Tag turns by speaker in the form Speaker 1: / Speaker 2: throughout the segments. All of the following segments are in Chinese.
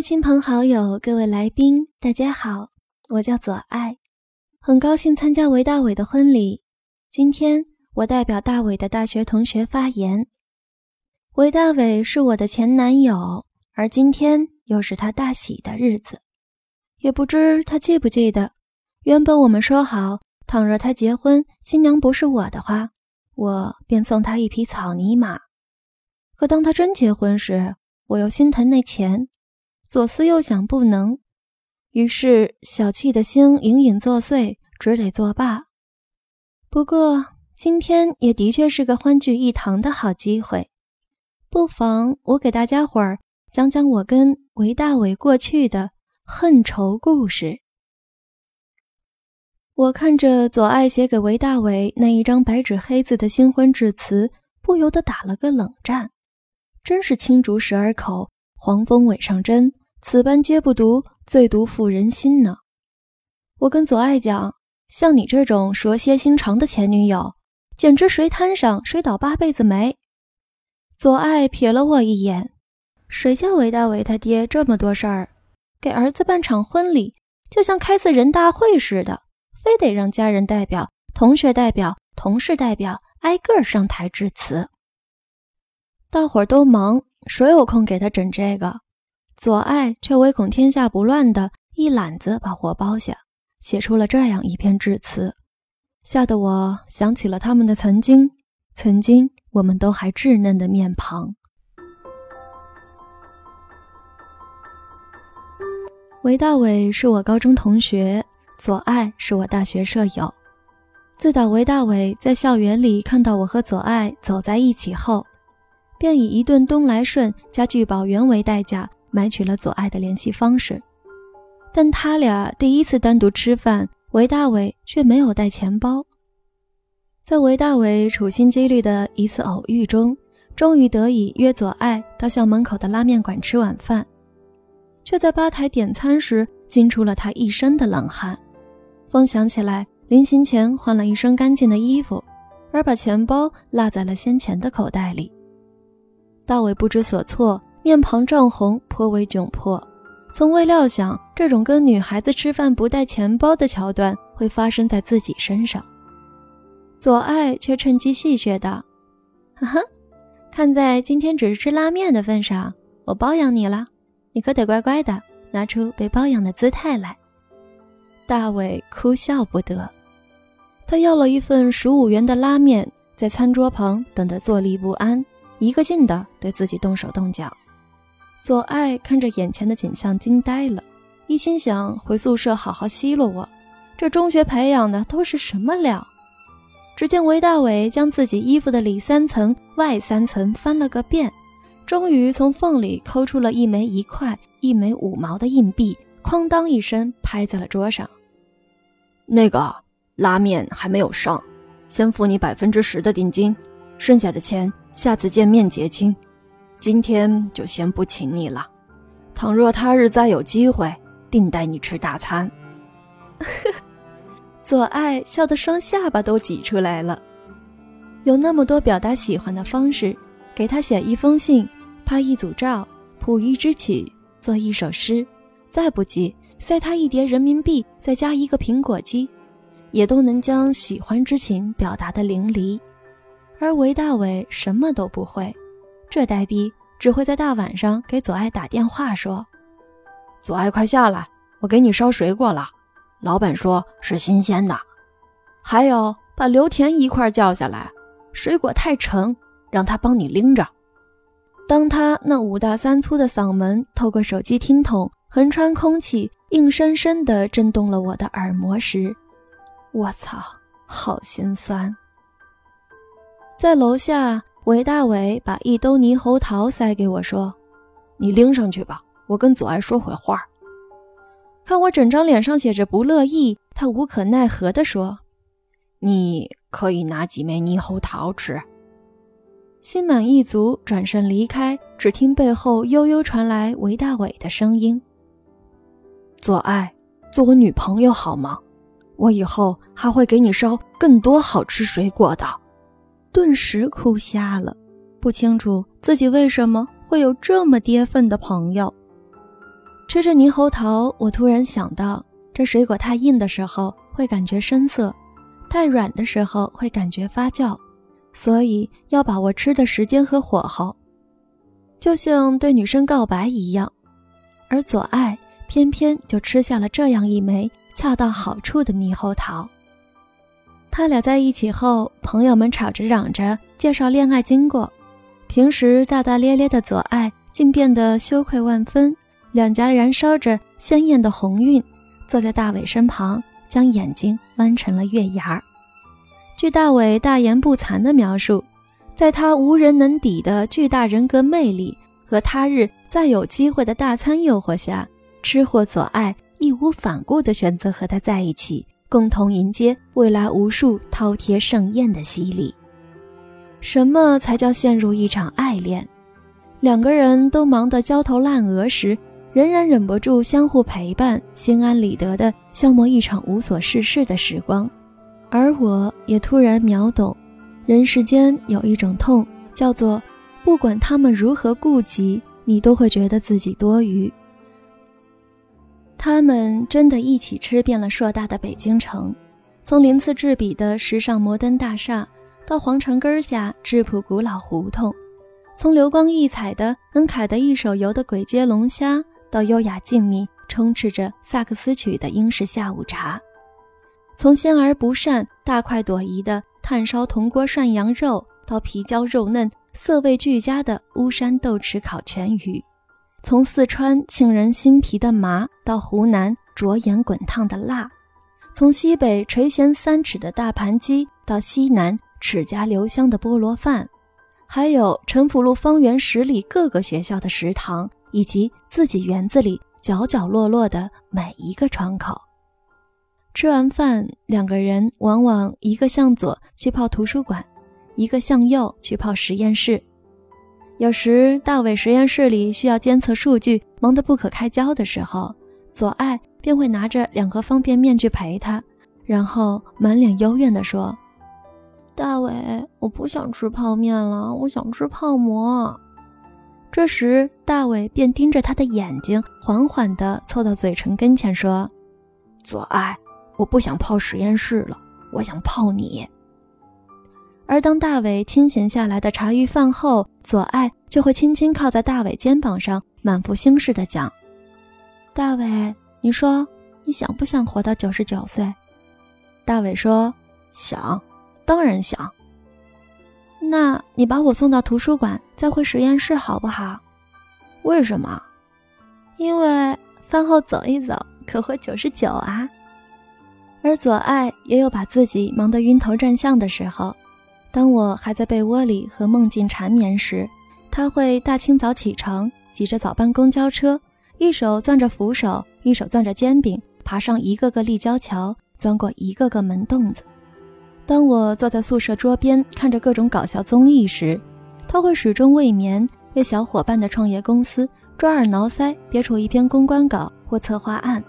Speaker 1: 亲朋好友，各位来宾，大家好，我叫左爱，很高兴参加韦大伟的婚礼。今天我代表大伟的大学同学发言。韦大伟是我的前男友，而今天又是他大喜的日子，也不知他记不记得，原本我们说好，倘若他结婚，新娘不是我的话，我便送他一匹草泥马。可当他真结婚时，我又心疼那钱。左思右想，不能，于是小气的心隐隐作祟，只得作罢。不过今天也的确是个欢聚一堂的好机会，不妨我给大家伙儿讲讲我跟韦大伟过去的恨仇故事。我看着左爱写给韦大伟那一张白纸黑字的新婚致辞，不由得打了个冷战。真是青竹十二口，黄蜂尾上针。此般皆不毒，最毒妇人心呢。我跟左爱讲，像你这种蛇蝎心肠的前女友，简直谁摊上谁倒八辈子霉。左爱瞥了我一眼，谁叫韦大伟他爹这么多事儿，给儿子办场婚礼，就像开次人大会似的，非得让家人代表、同学代表、同事代表挨个上台致辞。大伙儿都忙，谁有空给他整这个？左爱却唯恐天下不乱的一揽子把活包下，写出了这样一篇致辞，吓得我想起了他们的曾经，曾经我们都还稚嫩的面庞。韦大伟是我高中同学，左爱是我大学舍友。自打韦大伟在校园里看到我和左爱走在一起后，便以一顿东来顺加聚宝源为代价。买取了左爱的联系方式，但他俩第一次单独吃饭，韦大伟却没有带钱包。在韦大伟处心积虑的一次偶遇中，终于得以约左爱到校门口的拉面馆吃晚饭，却在吧台点餐时惊出了他一身的冷汗。风想起来，临行前换了一身干净的衣服，而把钱包落在了先前的口袋里。大伟不知所措。面庞涨红，颇为窘迫，从未料想这种跟女孩子吃饭不带钱包的桥段会发生在自己身上。左爱却趁机戏谑道：“哈哈，看在今天只是吃拉面的份上，我包养你了，你可得乖乖的拿出被包养的姿态来。”大伟哭笑不得，他要了一份十五元的拉面，在餐桌旁等得坐立不安，一个劲的对自己动手动脚。左爱看着眼前的景象，惊呆了，一心想回宿舍好好奚落我。这中学培养的都是什么料？只见韦大伟将自己衣服的里三层外三层翻了个遍，终于从缝里抠出了一枚一块、一枚五毛的硬币，哐当一声拍在了桌上。
Speaker 2: 那个拉面还没有上，先付你百分之十的定金，剩下的钱下次见面结清。今天就先不请你了，倘若他日再有机会，定带你吃大餐。
Speaker 1: 呵 左爱笑得双下巴都挤出来了。有那么多表达喜欢的方式，给他写一封信，拍一组照，谱一支曲，做一首诗，再不济塞他一叠人民币，再加一个苹果肌，也都能将喜欢之情表达的淋漓。而韦大伟什么都不会。这呆逼只会在大晚上给左爱打电话说：“
Speaker 2: 左爱，快下来，我给你烧水果了，老板说是新鲜的。还有，把刘田一块叫下来，水果太沉，让他帮你拎着。”
Speaker 1: 当他那五大三粗的嗓门透过手机听筒横穿空气，硬生生地震动了我的耳膜时，我操，好心酸。在楼下。韦大伟把一兜猕猴桃塞给我，说：“
Speaker 2: 你拎上去吧，我跟左爱说会话。”
Speaker 1: 看我整张脸上写着不乐意，他无可奈何地说：“
Speaker 2: 你可以拿几枚猕猴桃吃。”
Speaker 1: 心满意足，转身离开，只听背后悠悠传来韦大伟的声音：“
Speaker 2: 左爱，做我女朋友好吗？我以后还会给你烧更多好吃水果的。”
Speaker 1: 顿时哭瞎了，不清楚自己为什么会有这么跌份的朋友。吃着猕猴桃，我突然想到，这水果太硬的时候会感觉生涩，太软的时候会感觉发酵，所以要把握吃的时间和火候，就像对女生告白一样。而左爱偏偏就吃下了这样一枚恰到好处的猕猴桃。他俩在一起后，朋友们吵着嚷着介绍恋爱经过，平时大大咧咧的左爱竟变得羞愧万分。两颊燃烧着鲜艳的红晕，坐在大伟身旁，将眼睛弯成了月牙儿。据大伟大言不惭的描述，在他无人能抵的巨大人格魅力和他日再有机会的大餐诱惑下，吃货左爱义无反顾地选择和他在一起，共同迎接未来无数饕餮盛宴的洗礼。什么才叫陷入一场爱恋？两个人都忙得焦头烂额时。仍然忍不住相互陪伴，心安理得地消磨一场无所事事的时光，而我也突然秒懂，人世间有一种痛，叫做不管他们如何顾及，你都会觉得自己多余。他们真的一起吃遍了硕大的北京城，从鳞次栉比的时尚摩登大厦，到皇城根下质朴古老胡同，从流光溢彩的能揩得一手油的鬼街龙虾。到优雅静谧、充斥着萨克斯曲的英式下午茶，从鲜而不膻、大快朵颐的炭烧铜锅涮羊肉，到皮焦肉嫩、色味俱佳的巫山豆豉烤全鱼，从四川沁人心脾的麻，到湖南灼眼滚烫的辣，从西北垂涎三尺的大盘鸡，到西南齿颊留香的菠萝饭，还有陈府路方圆十里各个学校的食堂。以及自己园子里角角落落的每一个窗口。吃完饭，两个人往往一个向左去泡图书馆，一个向右去泡实验室。有时大伟实验室里需要监测数据，忙得不可开交的时候，左爱便会拿着两盒方便面去陪他，然后满脸幽怨地说：“大伟，我不想吃泡面了，我想吃泡馍。”这时，大伟便盯着他的眼睛，缓缓地凑到嘴唇跟前说：“
Speaker 2: 左爱，我不想泡实验室了，我想泡你。”
Speaker 1: 而当大伟清闲下来的茶余饭后，左爱就会轻轻靠在大伟肩膀上，满腹心事地讲：“大伟，你说你想不想活到九十九岁？”大伟说：“
Speaker 2: 想，当然想。”
Speaker 1: 那你把我送到图书馆，再回实验室好不好？
Speaker 2: 为什么？
Speaker 1: 因为饭后走一走，可活九十九啊。而左爱也有把自己忙得晕头转向的时候。当我还在被窝里和梦境缠绵时，他会大清早起床，挤着早班公交车，一手攥着扶手，一手攥着煎饼，爬上一个个立交桥，钻过一个个门洞子。当我坐在宿舍桌边看着各种搞笑综艺时，他会始终未眠，为小伙伴的创业公司抓耳挠腮，憋出一篇公关稿或策划案。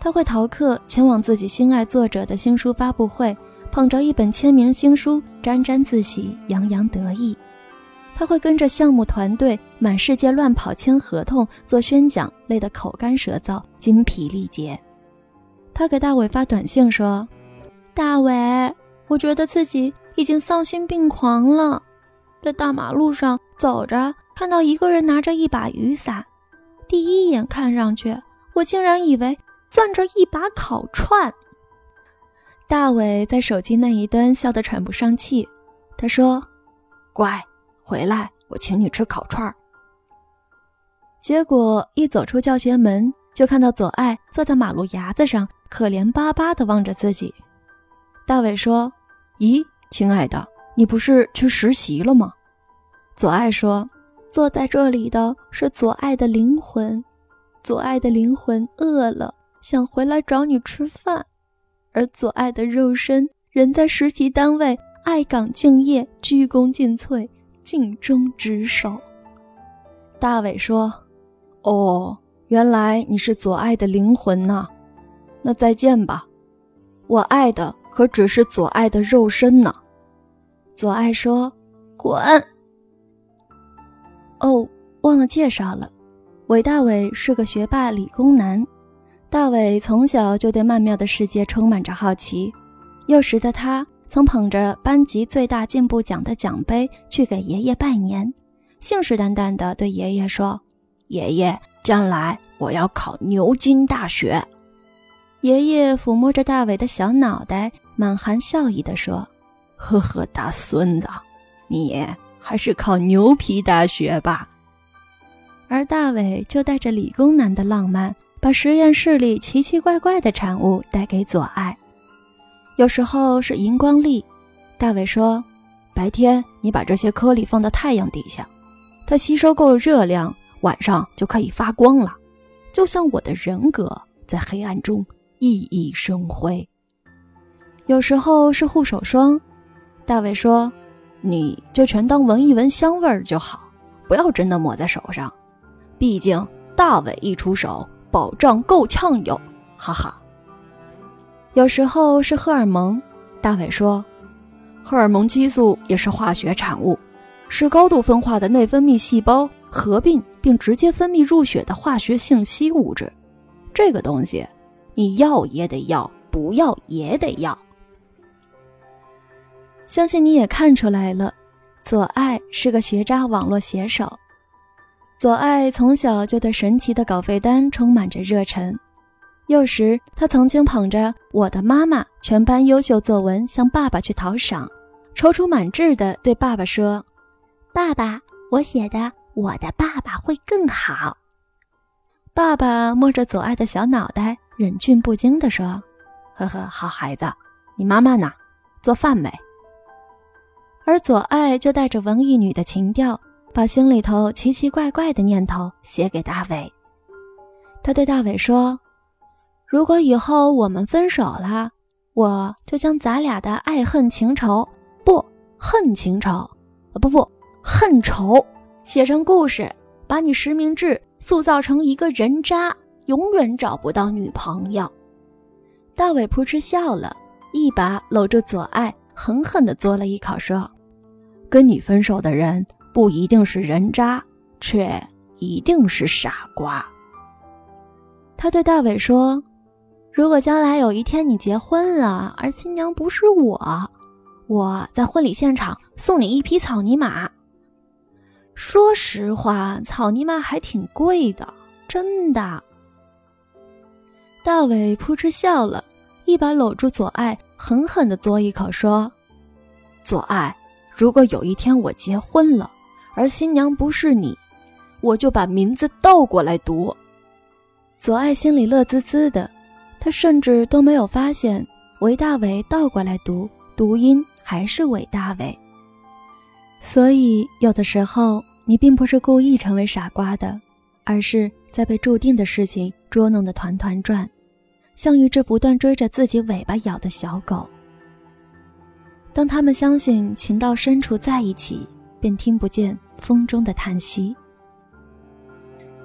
Speaker 1: 他会逃课前往自己心爱作者的新书发布会，捧着一本签名新书，沾沾自喜，洋洋得意。他会跟着项目团队满世界乱跑签合同、做宣讲，累得口干舌燥、精疲力竭。他给大伟发短信说：“大伟。”我觉得自己已经丧心病狂了，在大马路上走着，看到一个人拿着一把雨伞，第一眼看上去，我竟然以为攥着一把烤串。大伟在手机那一端笑得喘不上气，他说：“
Speaker 2: 乖，回来，我请你吃烤串。”
Speaker 1: 结果一走出教学门，就看到左爱坐在马路牙子上，可怜巴巴地望着自己。大伟说。
Speaker 2: 咦，亲爱的，你不是去实习了吗？
Speaker 1: 左爱说：“坐在这里的是左爱的灵魂，左爱的灵魂饿了，想回来找你吃饭，而左爱的肉身人在实习单位爱岗敬业，鞠躬尽瘁，尽忠职守。”大伟说：“
Speaker 2: 哦，原来你是左爱的灵魂呐，那再见吧，我爱的。”可只是左爱的肉身呢。
Speaker 1: 左爱说：“滚！”哦，忘了介绍了，韦大伟是个学霸理工男，大伟从小就对曼妙的世界充满着好奇。幼时的他曾捧着班级最大进步奖的奖杯去给爷爷拜年，信誓旦旦地对爷爷说：“
Speaker 2: 爷爷，将来我要考牛津大学。”
Speaker 1: 爷爷抚摸着大伟的小脑袋，满含笑意地说：“
Speaker 2: 呵呵，大孙子，你还是考牛皮大学吧。”
Speaker 1: 而大伟就带着理工男的浪漫，把实验室里奇奇怪怪的产物带给左爱。有时候是荧光粒，大伟说：“白天你把这些颗粒放到太阳底下，它吸收够热量，晚上就可以发光了，就像我的人格在黑暗中熠熠生辉。”有时候是护手霜，大伟说：“你就全当闻一闻香味儿就好，不要真的抹在手上，毕竟大伟一出手，保障够呛哟，哈哈。”有时候是荷尔蒙，大伟说：“荷尔蒙激素也是化学产物，是高度分化的内分泌细胞合并并直接分泌入血的化学信息物质。这个东西，你要也得要，不要也得要。相信你也看出来了，左爱是个学渣网络写手。左爱从小就对神奇的稿费单充满着热忱。”幼时，他曾经捧着“我的妈妈全班优秀作文”向爸爸去讨赏，踌躇满志地对爸爸说：“爸爸，我写的我的爸爸会更好。”爸爸摸着左爱的小脑袋，忍俊不禁地说：“呵呵，好孩子，你妈妈呢？做饭没？”而左爱就带着文艺女的情调，把心里头奇奇怪怪的念头写给大伟。他对大伟说。如果以后我们分手了，我就将咱俩的爱恨情仇，不恨情仇，啊不不恨仇，写成故事，把你实名制塑造成一个人渣，永远找不到女朋友。大伟扑哧笑了，一把搂住左爱，狠狠地嘬了一口，说：“跟你分手的人不一定是人渣，却一定是傻瓜。”他对大伟说。如果将来有一天你结婚了，而新娘不是我，我在婚礼现场送你一匹草泥马。说实话，草泥马还挺贵的，真的。大伟扑哧笑了，一把搂住左爱，狠狠地嘬一口，说：“左爱，如果有一天我结婚了，而新娘不是你，我就把名字倒过来读。”左爱心里乐滋滋的。他甚至都没有发现，韦大伟倒过来读，读音还是韦大伟。所以，有的时候你并不是故意成为傻瓜的，而是在被注定的事情捉弄得团团转，像一只不断追着自己尾巴咬的小狗。当他们相信情到深处在一起，便听不见风中的叹息。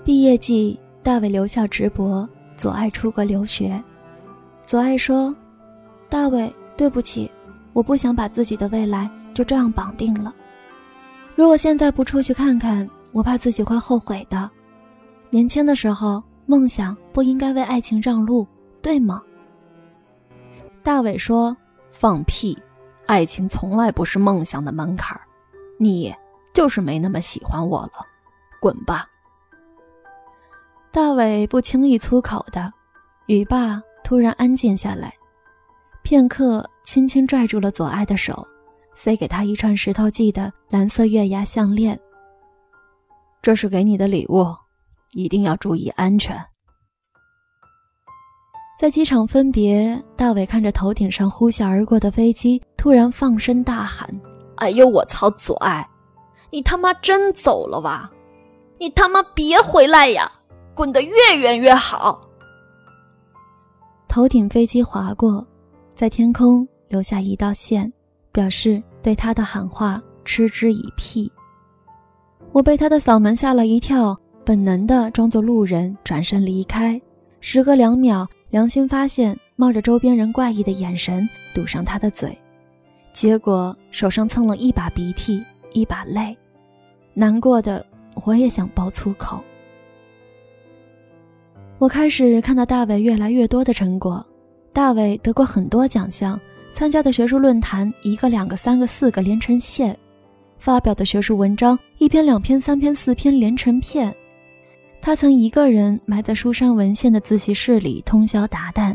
Speaker 1: 毕业季，大伟留校直博，左爱出国留学。左爱说：“大伟，对不起，我不想把自己的未来就这样绑定了。如果现在不出去看看，我怕自己会后悔的。年轻的时候，梦想不应该为爱情让路，对吗？”大伟说：“
Speaker 2: 放屁！爱情从来不是梦想的门槛你就是没那么喜欢我了，滚吧！”
Speaker 1: 大伟不轻易粗口的，语罢。突然安静下来，片刻，轻轻拽住了左爱的手，塞给他一串石头记的蓝色月牙项链。
Speaker 2: 这是给你的礼物，一定要注意安全。
Speaker 1: 在机场分别，大伟看着头顶上呼啸而过的飞机，突然放声大喊：“
Speaker 2: 哎呦，我操！左爱，你他妈真走了吧？你他妈别回来呀！滚得越远越好！”
Speaker 1: 头顶飞机划过，在天空留下一道线，表示对他的喊话嗤之以鼻。我被他的嗓门吓了一跳，本能的装作路人转身离开。时隔两秒，良心发现，冒着周边人怪异的眼神堵上他的嘴，结果手上蹭了一把鼻涕，一把泪，难过的我也想爆粗口。我开始看到大伟越来越多的成果。大伟得过很多奖项，参加的学术论坛一个、两个、三个、四个连成线，发表的学术文章一篇、两篇、三篇、四篇连成片。他曾一个人埋在书山文献的自习室里通宵达旦，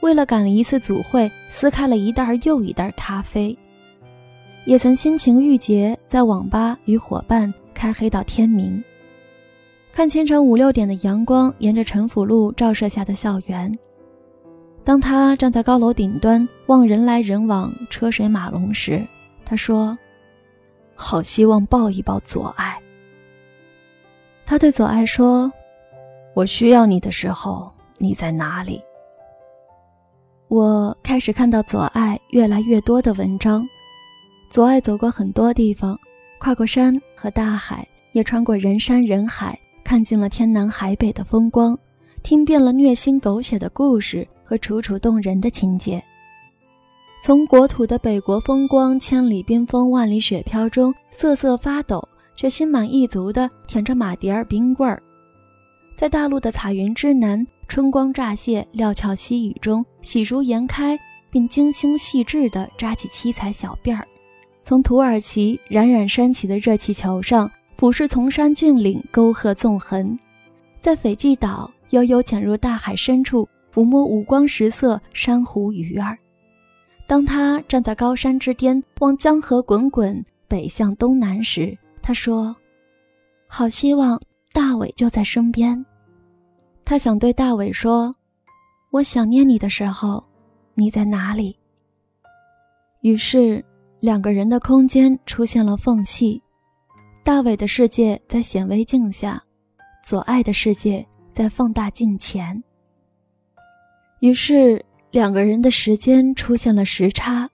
Speaker 1: 为了赶了一次组会，撕开了一袋又一袋咖啡。也曾心情郁结，在网吧与伙伴开黑到天明，看清晨五六点的阳光沿着陈府路照射下的校园。当他站在高楼顶端望人来人往、车水马龙时，他说：“好希望抱一抱左爱。”他对左爱说：“我需要你的时候，你在哪里？”我开始看到左爱越来越多的文章。左爱走过很多地方，跨过山和大海，也穿过人山人海，看尽了天南海北的风光，听遍了虐心狗血的故事。和楚楚动人的情节，从国土的北国风光、千里冰封、万里雪飘中瑟瑟发抖，却心满意足地舔着马迭尔冰棍儿；在大陆的彩云之南，春光乍泄、料峭溪雨中喜逐颜开，并精心细致地扎起七彩小辫儿；从土耳其冉冉升起的热气球上俯视崇山峻岭、沟壑纵横；在斐济岛悠悠潜入大海深处。抚摸五光十色珊瑚鱼儿，当他站在高山之巅望江河滚滚北向东南时，他说：“好希望大伟就在身边。”他想对大伟说：“我想念你的时候，你在哪里？”于是，两个人的空间出现了缝隙，大伟的世界在显微镜下，左爱的世界在放大镜前。于是，两个人的时间出现了时差。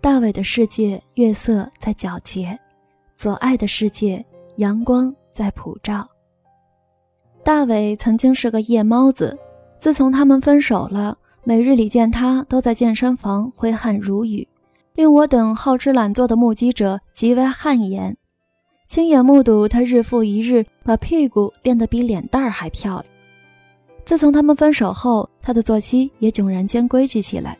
Speaker 1: 大伟的世界，月色在皎洁；左爱的世界，阳光在普照。大伟曾经是个夜猫子，自从他们分手了，每日里见他都在健身房挥汗如雨，令我等好吃懒做的目击者极为汗颜。亲眼目睹他日复一日把屁股练得比脸蛋儿还漂亮。自从他们分手后，他的作息也迥然间规矩起来，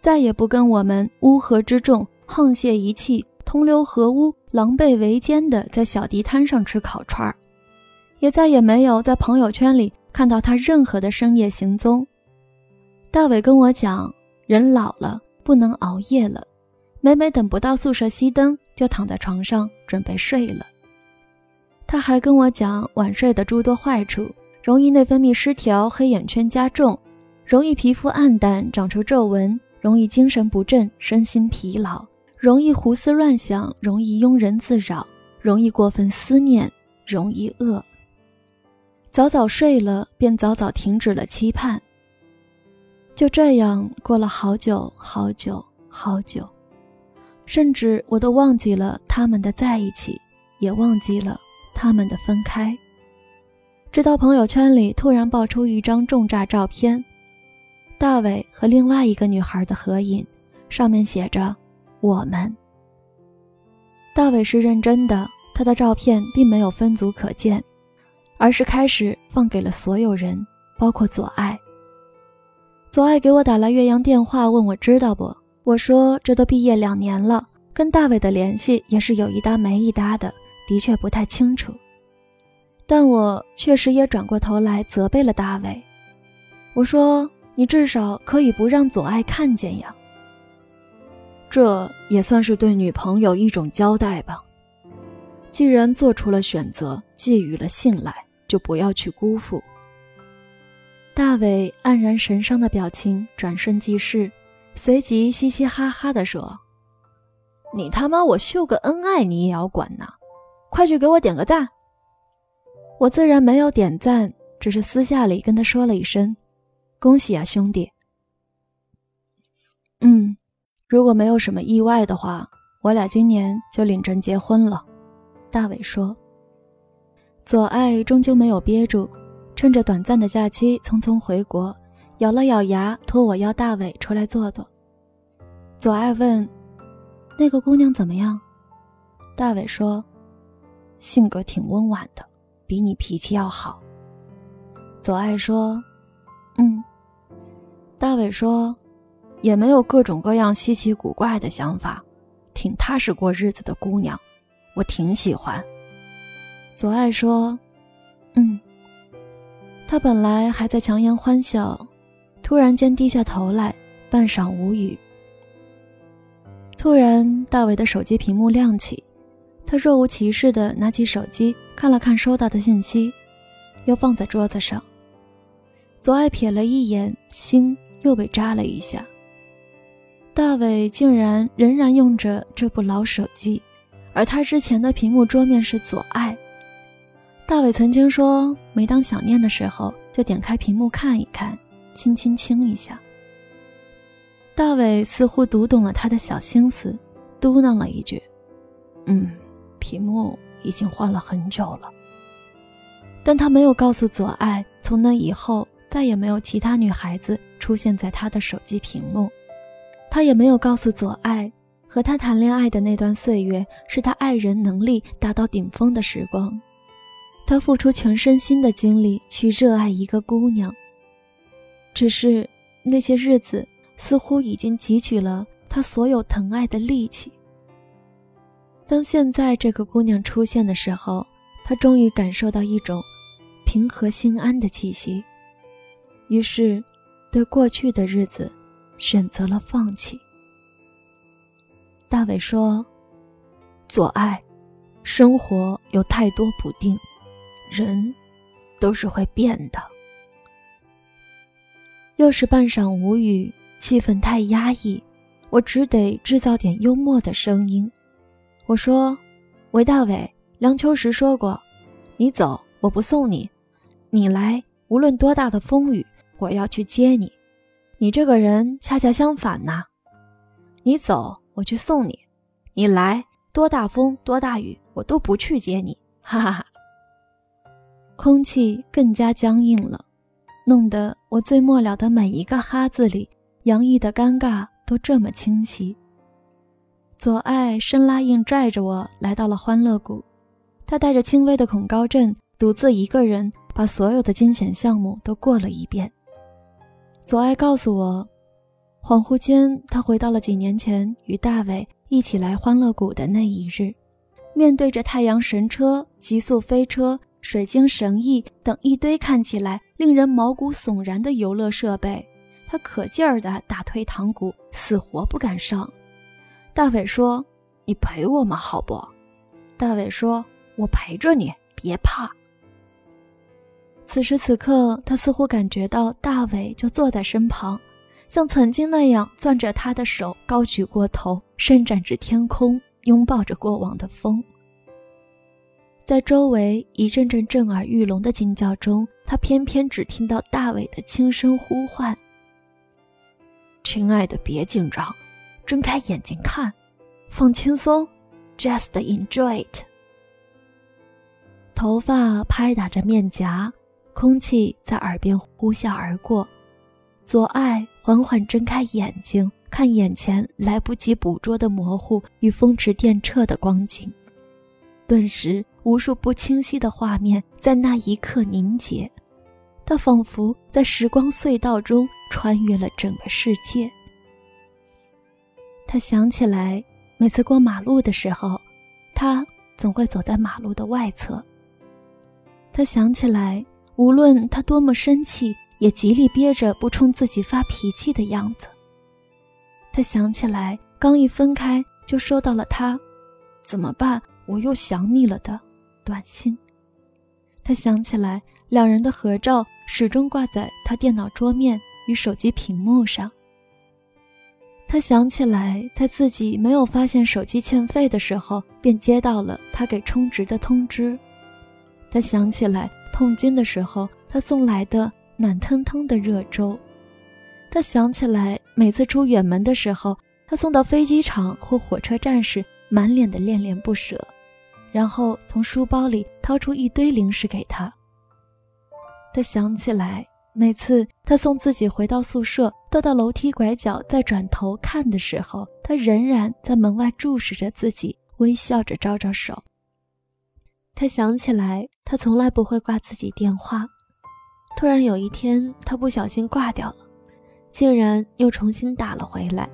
Speaker 1: 再也不跟我们乌合之众沆瀣一气、同流合污、狼狈为奸的在小地摊上吃烤串儿，也再也没有在朋友圈里看到他任何的深夜行踪。大伟跟我讲，人老了不能熬夜了，每每等不到宿舍熄灯，就躺在床上准备睡了。他还跟我讲晚睡的诸多坏处。容易内分泌失调，黑眼圈加重；容易皮肤暗淡，长出皱纹；容易精神不振，身心疲劳；容易胡思乱想，容易庸人自扰；容易过分思念，容易饿。早早睡了，便早早停止了期盼。就这样过了好久好久好久，甚至我都忘记了他们的在一起，也忘记了他们的分开。直到朋友圈里突然爆出一张重炸照片，大伟和另外一个女孩的合影，上面写着“我们”。大伟是认真的，他的照片并没有分组可见，而是开始放给了所有人，包括左爱。左爱给我打来岳阳电话，问我知道不？我说这都毕业两年了，跟大伟的联系也是有一搭没一搭的，的确不太清楚。但我确实也转过头来责备了大伟，我说：“你至少可以不让左爱看见呀。”这也算是对女朋友一种交代吧。既然做出了选择，寄予了信赖，就不要去辜负。大伟黯然神伤的表情转瞬即逝，随即嘻嘻哈哈地说：“你他妈我秀个恩爱你也要管呢？快去给我点个赞！”我自然没有点赞，只是私下里跟他说了一声：“恭喜啊，兄弟。”嗯，如果没有什么意外的话，我俩今年就领证结婚了。”大伟说。左爱终究没有憋住，趁着短暂的假期匆匆回国，咬了咬牙，托我邀大伟出来坐坐。左爱问：“那个姑娘怎么样？”大伟说：“性格挺温婉的。”比你脾气要好。左爱说：“嗯。”大伟说：“也没有各种各样稀奇古怪的想法，挺踏实过日子的姑娘，我挺喜欢。”左爱说：“嗯。”他本来还在强颜欢笑，突然间低下头来，半晌无语。突然，大伟的手机屏幕亮起，他若无其事地拿起手机看了看收到的信息，又放在桌子上。左爱瞥了一眼，心又被扎了一下。大伟竟然仍然用着这部老手机，而他之前的屏幕桌面是左爱。大伟曾经说，每当想念的时候，就点开屏幕看一看，轻轻亲一下。大伟似乎读懂了他的小心思，嘟囔了一句：“嗯，屏幕已经换了很久了。”但他没有告诉左爱，从那以后再也没有其他女孩子出现在他的手机屏幕。他也没有告诉左爱，和他谈恋爱的那段岁月是他爱人能力达到顶峰的时光。他付出全身心的精力去热爱一个姑娘，只是那些日子似乎已经汲取了他所有疼爱的力气。当现在这个姑娘出现的时候，他终于感受到一种平和心安的气息，于是对过去的日子选择了放弃。大伟说：“左爱，生活有太多不定。”人，都是会变的。又是半晌无语，气氛太压抑，我只得制造点幽默的声音。我说：“韦大伟，梁秋实说过，你走我不送你，你来无论多大的风雨，我要去接你。你这个人恰恰相反呐，你走我去送你，你来多大风多大雨，我都不去接你。”哈哈哈。空气更加僵硬了，弄得我最末了的每一个哈字里洋溢的尴尬都这么清晰。左爱生拉硬拽着我来到了欢乐谷，他带着轻微的恐高症，独自一个人把所有的惊险项目都过了一遍。左爱告诉我，恍惚间他回到了几年前与大伟一起来欢乐谷的那一日，面对着太阳神车、极速飞车。水晶神翼等一堆看起来令人毛骨悚然的游乐设备，他可劲儿地打退堂鼓，死活不敢上。大伟说：“你陪我嘛，好不？”大伟说：“我陪着你，别怕。”此时此刻，他似乎感觉到大伟就坐在身旁，像曾经那样攥着他的手，高举过头，伸展至天空，拥抱着过往的风。在周围一阵阵震耳欲聋的惊叫中，他偏偏只听到大伟的轻声呼唤：“亲爱的，别紧张，睁开眼睛看，放轻松，just enjoy it。”头发拍打着面颊，空气在耳边呼啸而过。左爱缓缓睁开眼睛，看眼前来不及捕捉的模糊与风驰电掣的光景。顿时，无数不清晰的画面在那一刻凝结，他仿佛在时光隧道中穿越了整个世界。他想起来，每次过马路的时候，他总会走在马路的外侧。他想起来，无论他多么生气，也极力憋着不冲自己发脾气的样子。他想起来，刚一分开就收到了他，怎么办？我又想你了的短信，他想起来两人的合照始终挂在他电脑桌面与手机屏幕上。他想起来，在自己没有发现手机欠费的时候，便接到了他给充值的通知。他想起来痛经的时候，他送来的暖腾腾的热粥。他想起来每次出远门的时候，他送到飞机场或火车站时，满脸的恋恋不舍。然后从书包里掏出一堆零食给他。他想起来，每次他送自己回到宿舍，都到楼梯拐角再转头看的时候，他仍然在门外注视着自己，微笑着招招手。他想起来，他从来不会挂自己电话，突然有一天，他不小心挂掉了，竟然又重新打了回来，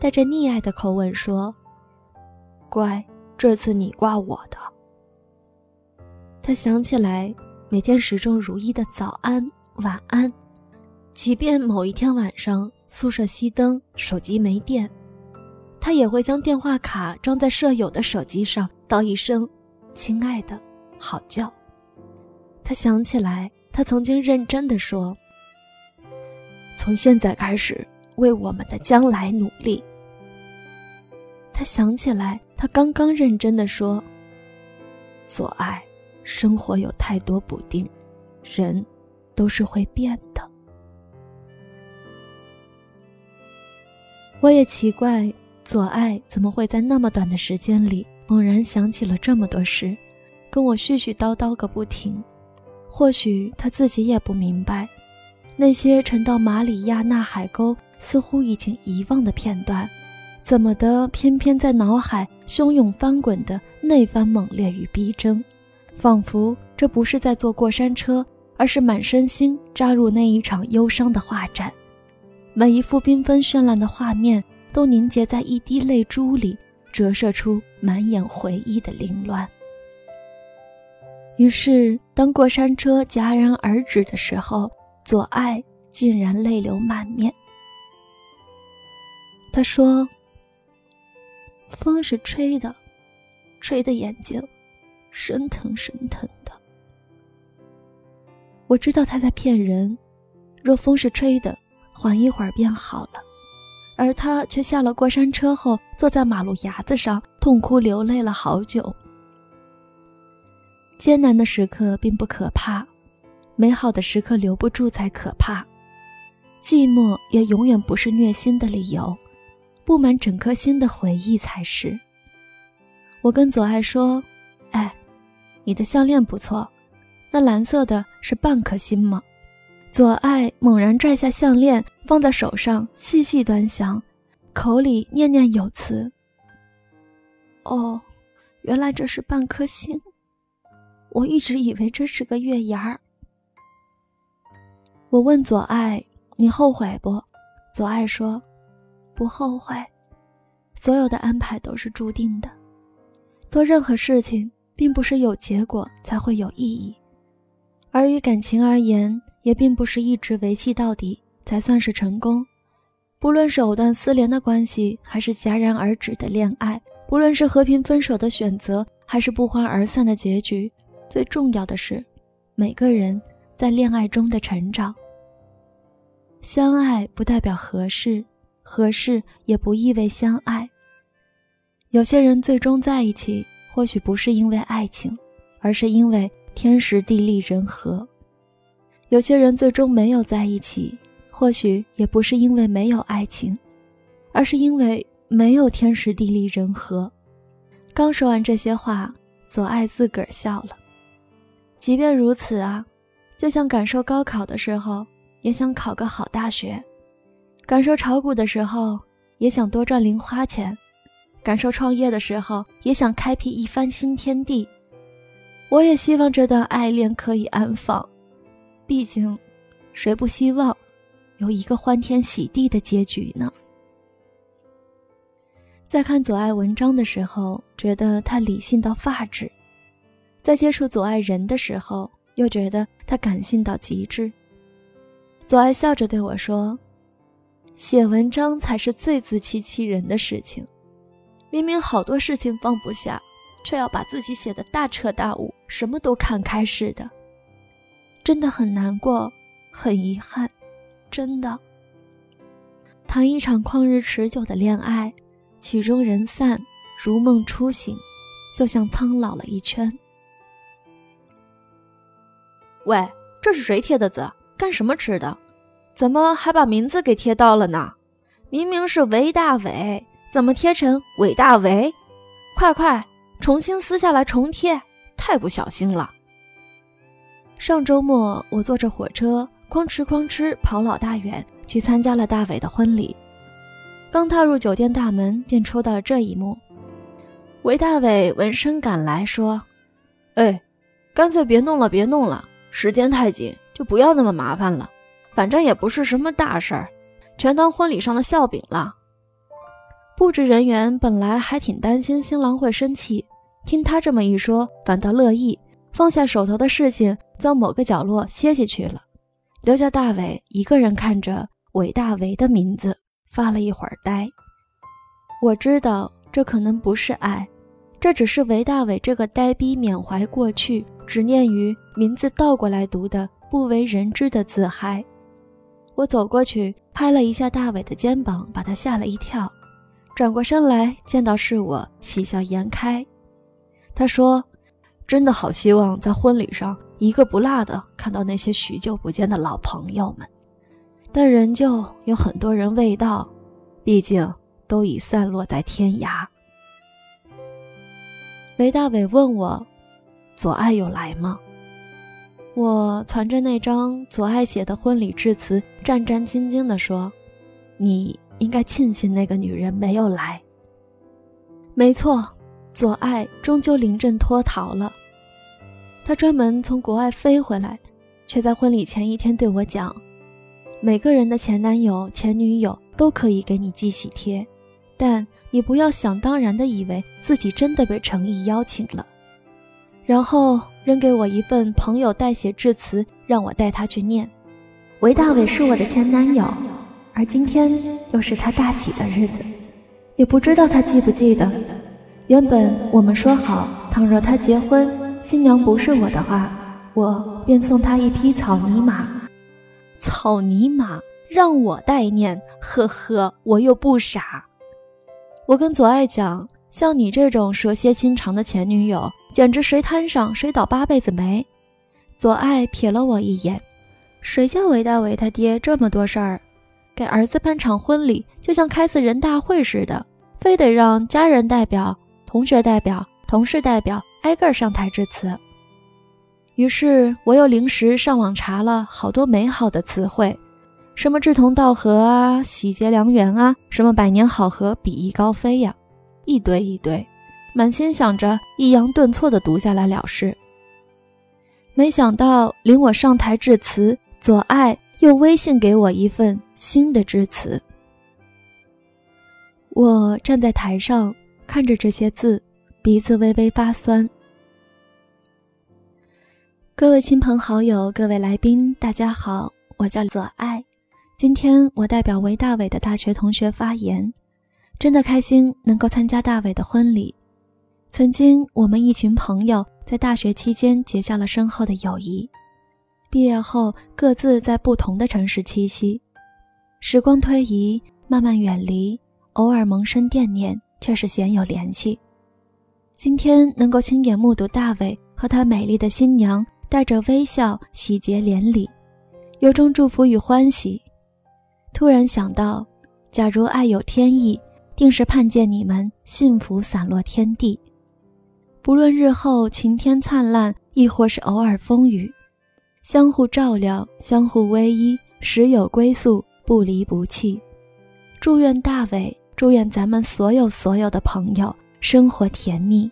Speaker 1: 带着溺爱的口吻说：“
Speaker 2: 乖，这次你挂我的。”
Speaker 1: 他想起来每天始终如一的早安、晚安，即便某一天晚上宿舍熄灯，手机没电。他也会将电话卡装在舍友的手机上，道一声“亲爱的，好觉”。他想起来，他曾经认真的说：“
Speaker 2: 从现在开始，为我们的将来努力。”
Speaker 1: 他想起来，他刚刚认真的说：“
Speaker 2: 左爱，生活有太多不定，人都是会变的。”
Speaker 1: 我也奇怪。左爱怎么会在那么短的时间里猛然想起了这么多事，跟我絮絮叨叨个不停？或许他自己也不明白，那些沉到马里亚纳海沟似乎已经遗忘的片段，怎么的偏偏在脑海汹涌翻滚的那番猛烈与逼真，仿佛这不是在坐过山车，而是满身心扎入那一场忧伤的画展，每一幅缤纷绚烂的画面。都凝结在一滴泪珠里，折射出满眼回忆的凌乱。于是，当过山车戛然而止的时候，左爱竟然泪流满面。他说：“风是吹的，吹的眼睛生疼生疼的。”我知道他在骗人。若风是吹的，缓一会儿便好了。而他却下了过山车后，坐在马路牙子上，痛哭流泪了好久。艰难的时刻并不可怕，美好的时刻留不住才可怕。寂寞也永远不是虐心的理由，布满整颗心的回忆才是。我跟左爱说：“哎，你的项链不错，那蓝色的是半颗心吗？”左爱猛然拽下项链，放在手上，细细端详，口里念念有词：“哦，原来这是半颗星，我一直以为这是个月牙儿。”我问左爱：“你后悔不？”左爱说：“不后悔，所有的安排都是注定的。做任何事情，并不是有结果才会有意义。”而于感情而言，也并不是一直维系到底才算是成功。不论是藕断丝连的关系，还是戛然而止的恋爱；不论是和平分手的选择，还是不欢而散的结局，最重要的是，每个人在恋爱中的成长。相爱不代表合适，合适也不意味相爱。有些人最终在一起，或许不是因为爱情，而是因为。天时地利人和，有些人最终没有在一起，或许也不是因为没有爱情，而是因为没有天时地利人和。刚说完这些话，左爱自个儿笑了。即便如此啊，就像感受高考的时候，也想考个好大学；感受炒股的时候，也想多赚零花钱；感受创业的时候，也想开辟一番新天地。我也希望这段爱恋可以安放，毕竟，谁不希望有一个欢天喜地的结局呢？在看左爱文章的时候，觉得他理性到发指；在接触左爱人的时候，又觉得他感性到极致。左爱笑着对我说：“写文章才是最自欺欺人的事情，明明好多事情放不下。”却要把自己写的大彻大悟，什么都看开似的，真的很难过，很遗憾，真的。谈一场旷日持久的恋爱，曲终人散，如梦初醒，就像苍老了一圈。
Speaker 2: 喂，这是谁贴的字？干什么吃的？怎么还把名字给贴到了呢？明明是韦大伟，怎么贴成韦大为？快快！重新撕下来重贴，太不小心了。
Speaker 1: 上周末我坐着火车，哐哧哐哧跑老大远去参加了大伟的婚礼。刚踏入酒店大门，便抽到了这一幕。韦大伟闻声赶来，说：“
Speaker 2: 哎，干脆别弄了，别弄了，时间太紧，就不要那么麻烦了，反正也不是什么大事儿，全当婚礼上的笑柄了。
Speaker 1: 布置人员本来还挺担心新郎会生气，听他这么一说，反倒乐意，放下手头的事情，钻某个角落歇下去了，留下大伟一个人看着韦大为的名字，发了一会儿呆。我知道这可能不是爱，这只是韦大伟这个呆逼缅怀过去，执念于名字倒过来读的不为人知的自嗨。我走过去拍了一下大伟的肩膀，把他吓了一跳。转过身来，见到是我，喜笑颜开。他说：“真的好希望在婚礼上一个不落的看到那些许久不见的老朋友们，但仍旧有很多人未到，毕竟都已散落在天涯。”雷大伟问我：“左爱有来吗？”我攒着那张左爱写的婚礼致辞，战战兢兢地说：“你。”应该庆幸那个女人没有来。没错，左爱终究临阵脱逃了。他专门从国外飞回来，却在婚礼前一天对我讲：“每个人的前男友、前女友都可以给你寄喜帖，但你不要想当然的以为自己真的被诚意邀请了。”然后扔给我一份朋友代写致辞，让我带他去念。韦大伟是我的前男友。而今天又是他大喜的日子，也不知道他记不记得。原本我们说好，倘若他结婚，新娘不是我的话，我便送他一匹草泥马。草泥马让我代念，呵呵，我又不傻。我跟左爱讲，像你这种蛇蝎心肠的前女友，简直谁摊上谁倒八辈子霉。左爱瞥了我一眼，谁叫韦大伟他爹这么多事儿？给儿子办场婚礼，就像开次人大会似的，非得让家人代表、同学代表、同事代表挨个上台致辞。于是我又临时上网查了好多美好的词汇，什么志同道合啊、喜结良缘啊、什么百年好合、比翼高飞呀，一堆一堆，满心想着抑扬顿挫的读下来了事。没想到领我上台致辞，左爱。又微信给我一份新的致辞。我站在台上看着这些字，鼻子微微发酸。各位亲朋好友，各位来宾，大家好，我叫左爱。今天我代表韦大伟的大学同学发言，真的开心能够参加大伟的婚礼。曾经我们一群朋友在大学期间结下了深厚的友谊。毕业后，各自在不同的城市栖息。时光推移，慢慢远离，偶尔萌生惦念，却是鲜有联系。今天能够亲眼目睹大伟和他美丽的新娘带着微笑喜结连理，有种祝福与欢喜。突然想到，假如爱有天意，定是盼见你们幸福散落天地。不论日后晴天灿烂，亦或是偶尔风雨。相互照料，相互偎依，时有归宿，不离不弃。祝愿大伟，祝愿咱们所有所有的朋友生活甜蜜，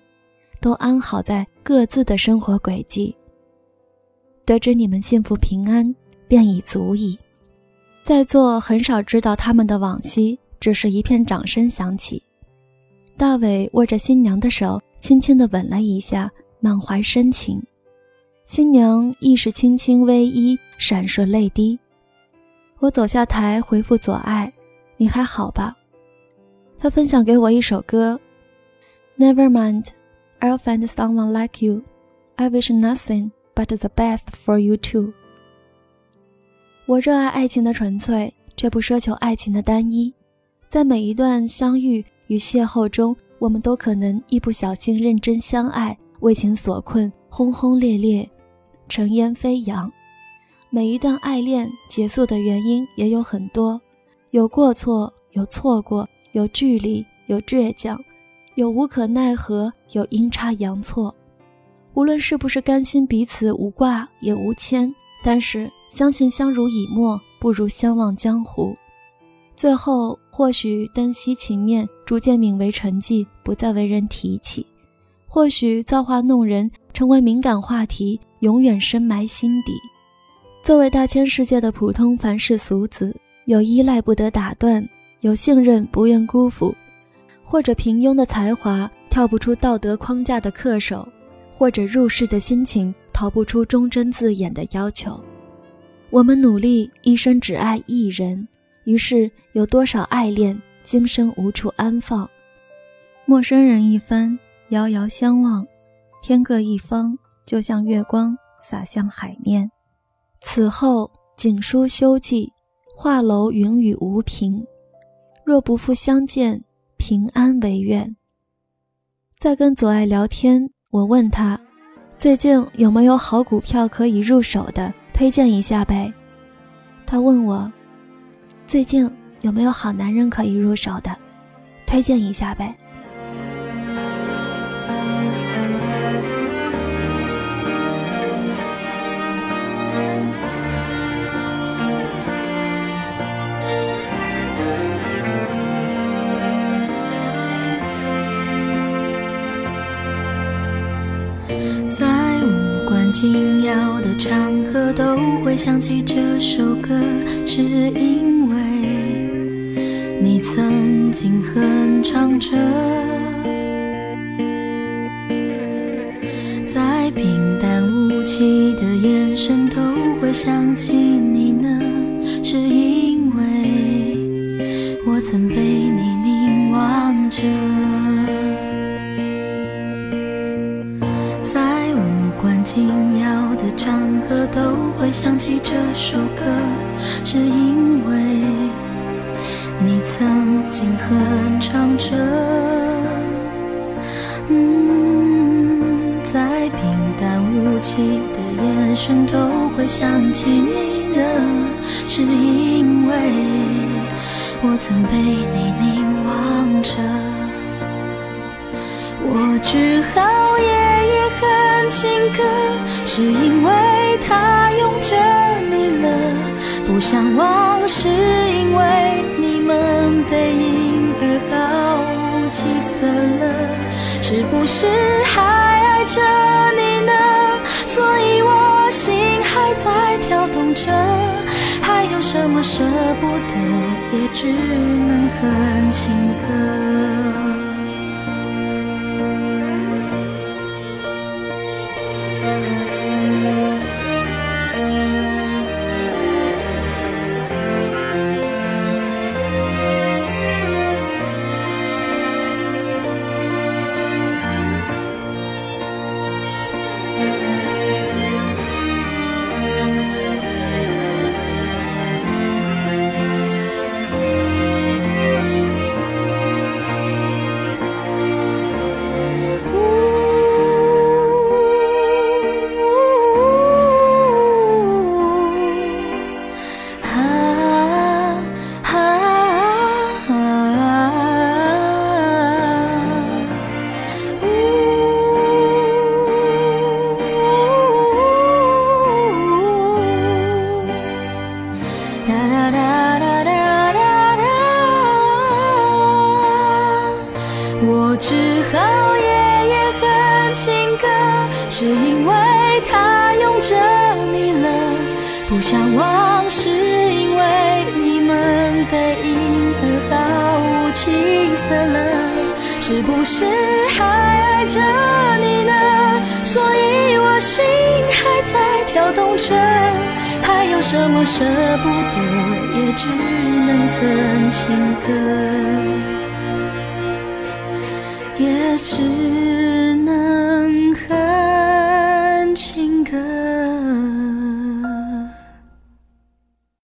Speaker 1: 都安好在各自的生活轨迹。得知你们幸福平安，便已足矣。在座很少知道他们的往昔，只是一片掌声响起。大伟握着新娘的手，轻轻地吻了一下，满怀深情。新娘亦是轻轻微依，闪烁泪滴。我走下台回复左爱：“你还好吧？”他分享给我一首歌：“Never mind, I'll find someone like you. I wish nothing but the best for you too。”我热爱爱情的纯粹，却不奢求爱情的单一。在每一段相遇与邂逅中，我们都可能一不小心认真相爱，为情所困，轰轰烈烈。尘烟飞扬，每一段爱恋结束的原因也有很多，有过错，有错过，有距离，有倔强，有无可奈何，有阴差阳错。无论是不是甘心彼此无挂也无牵，但是相信相濡以沫不如相忘江湖。最后或许灯熄情灭，逐渐泯为沉寂，不再为人提起；或许造化弄人，成为敏感话题。永远深埋心底，作为大千世界的普通凡世俗子，有依赖不得打断，有信任不愿辜负，或者平庸的才华跳不出道德框架的恪守，或者入世的心情逃不出忠贞字眼的要求。我们努力一生只爱一人，于是有多少爱恋，今生无处安放。陌生人一番，遥遥相望，天各一方，就像月光洒向海面。此后锦书休寄，画楼云雨无凭。若不复相见，平安为愿。在跟左爱聊天，我问他，最近有没有好股票可以入手的，推荐一下呗。他问我，最近有没有好男人可以入手的，推荐一下呗。
Speaker 3: 在无关紧要的场合都会想起这首歌，是因经哼唱着。再平淡无奇的眼神都会想起你呢，是因为我曾被你凝望着。在无关紧要的场合都会想起这首歌，是因为你曾经哼唱着。嗯，再平淡无奇的眼神都会想起你呢，是因为我曾被你凝望着，我只好夜哼情歌。是因为他拥着你了，不想忘，是因为你们背影而毫无起色了，是不是还爱着你呢？所以我心还在跳动着，还有什么舍不得，也只能哼情歌。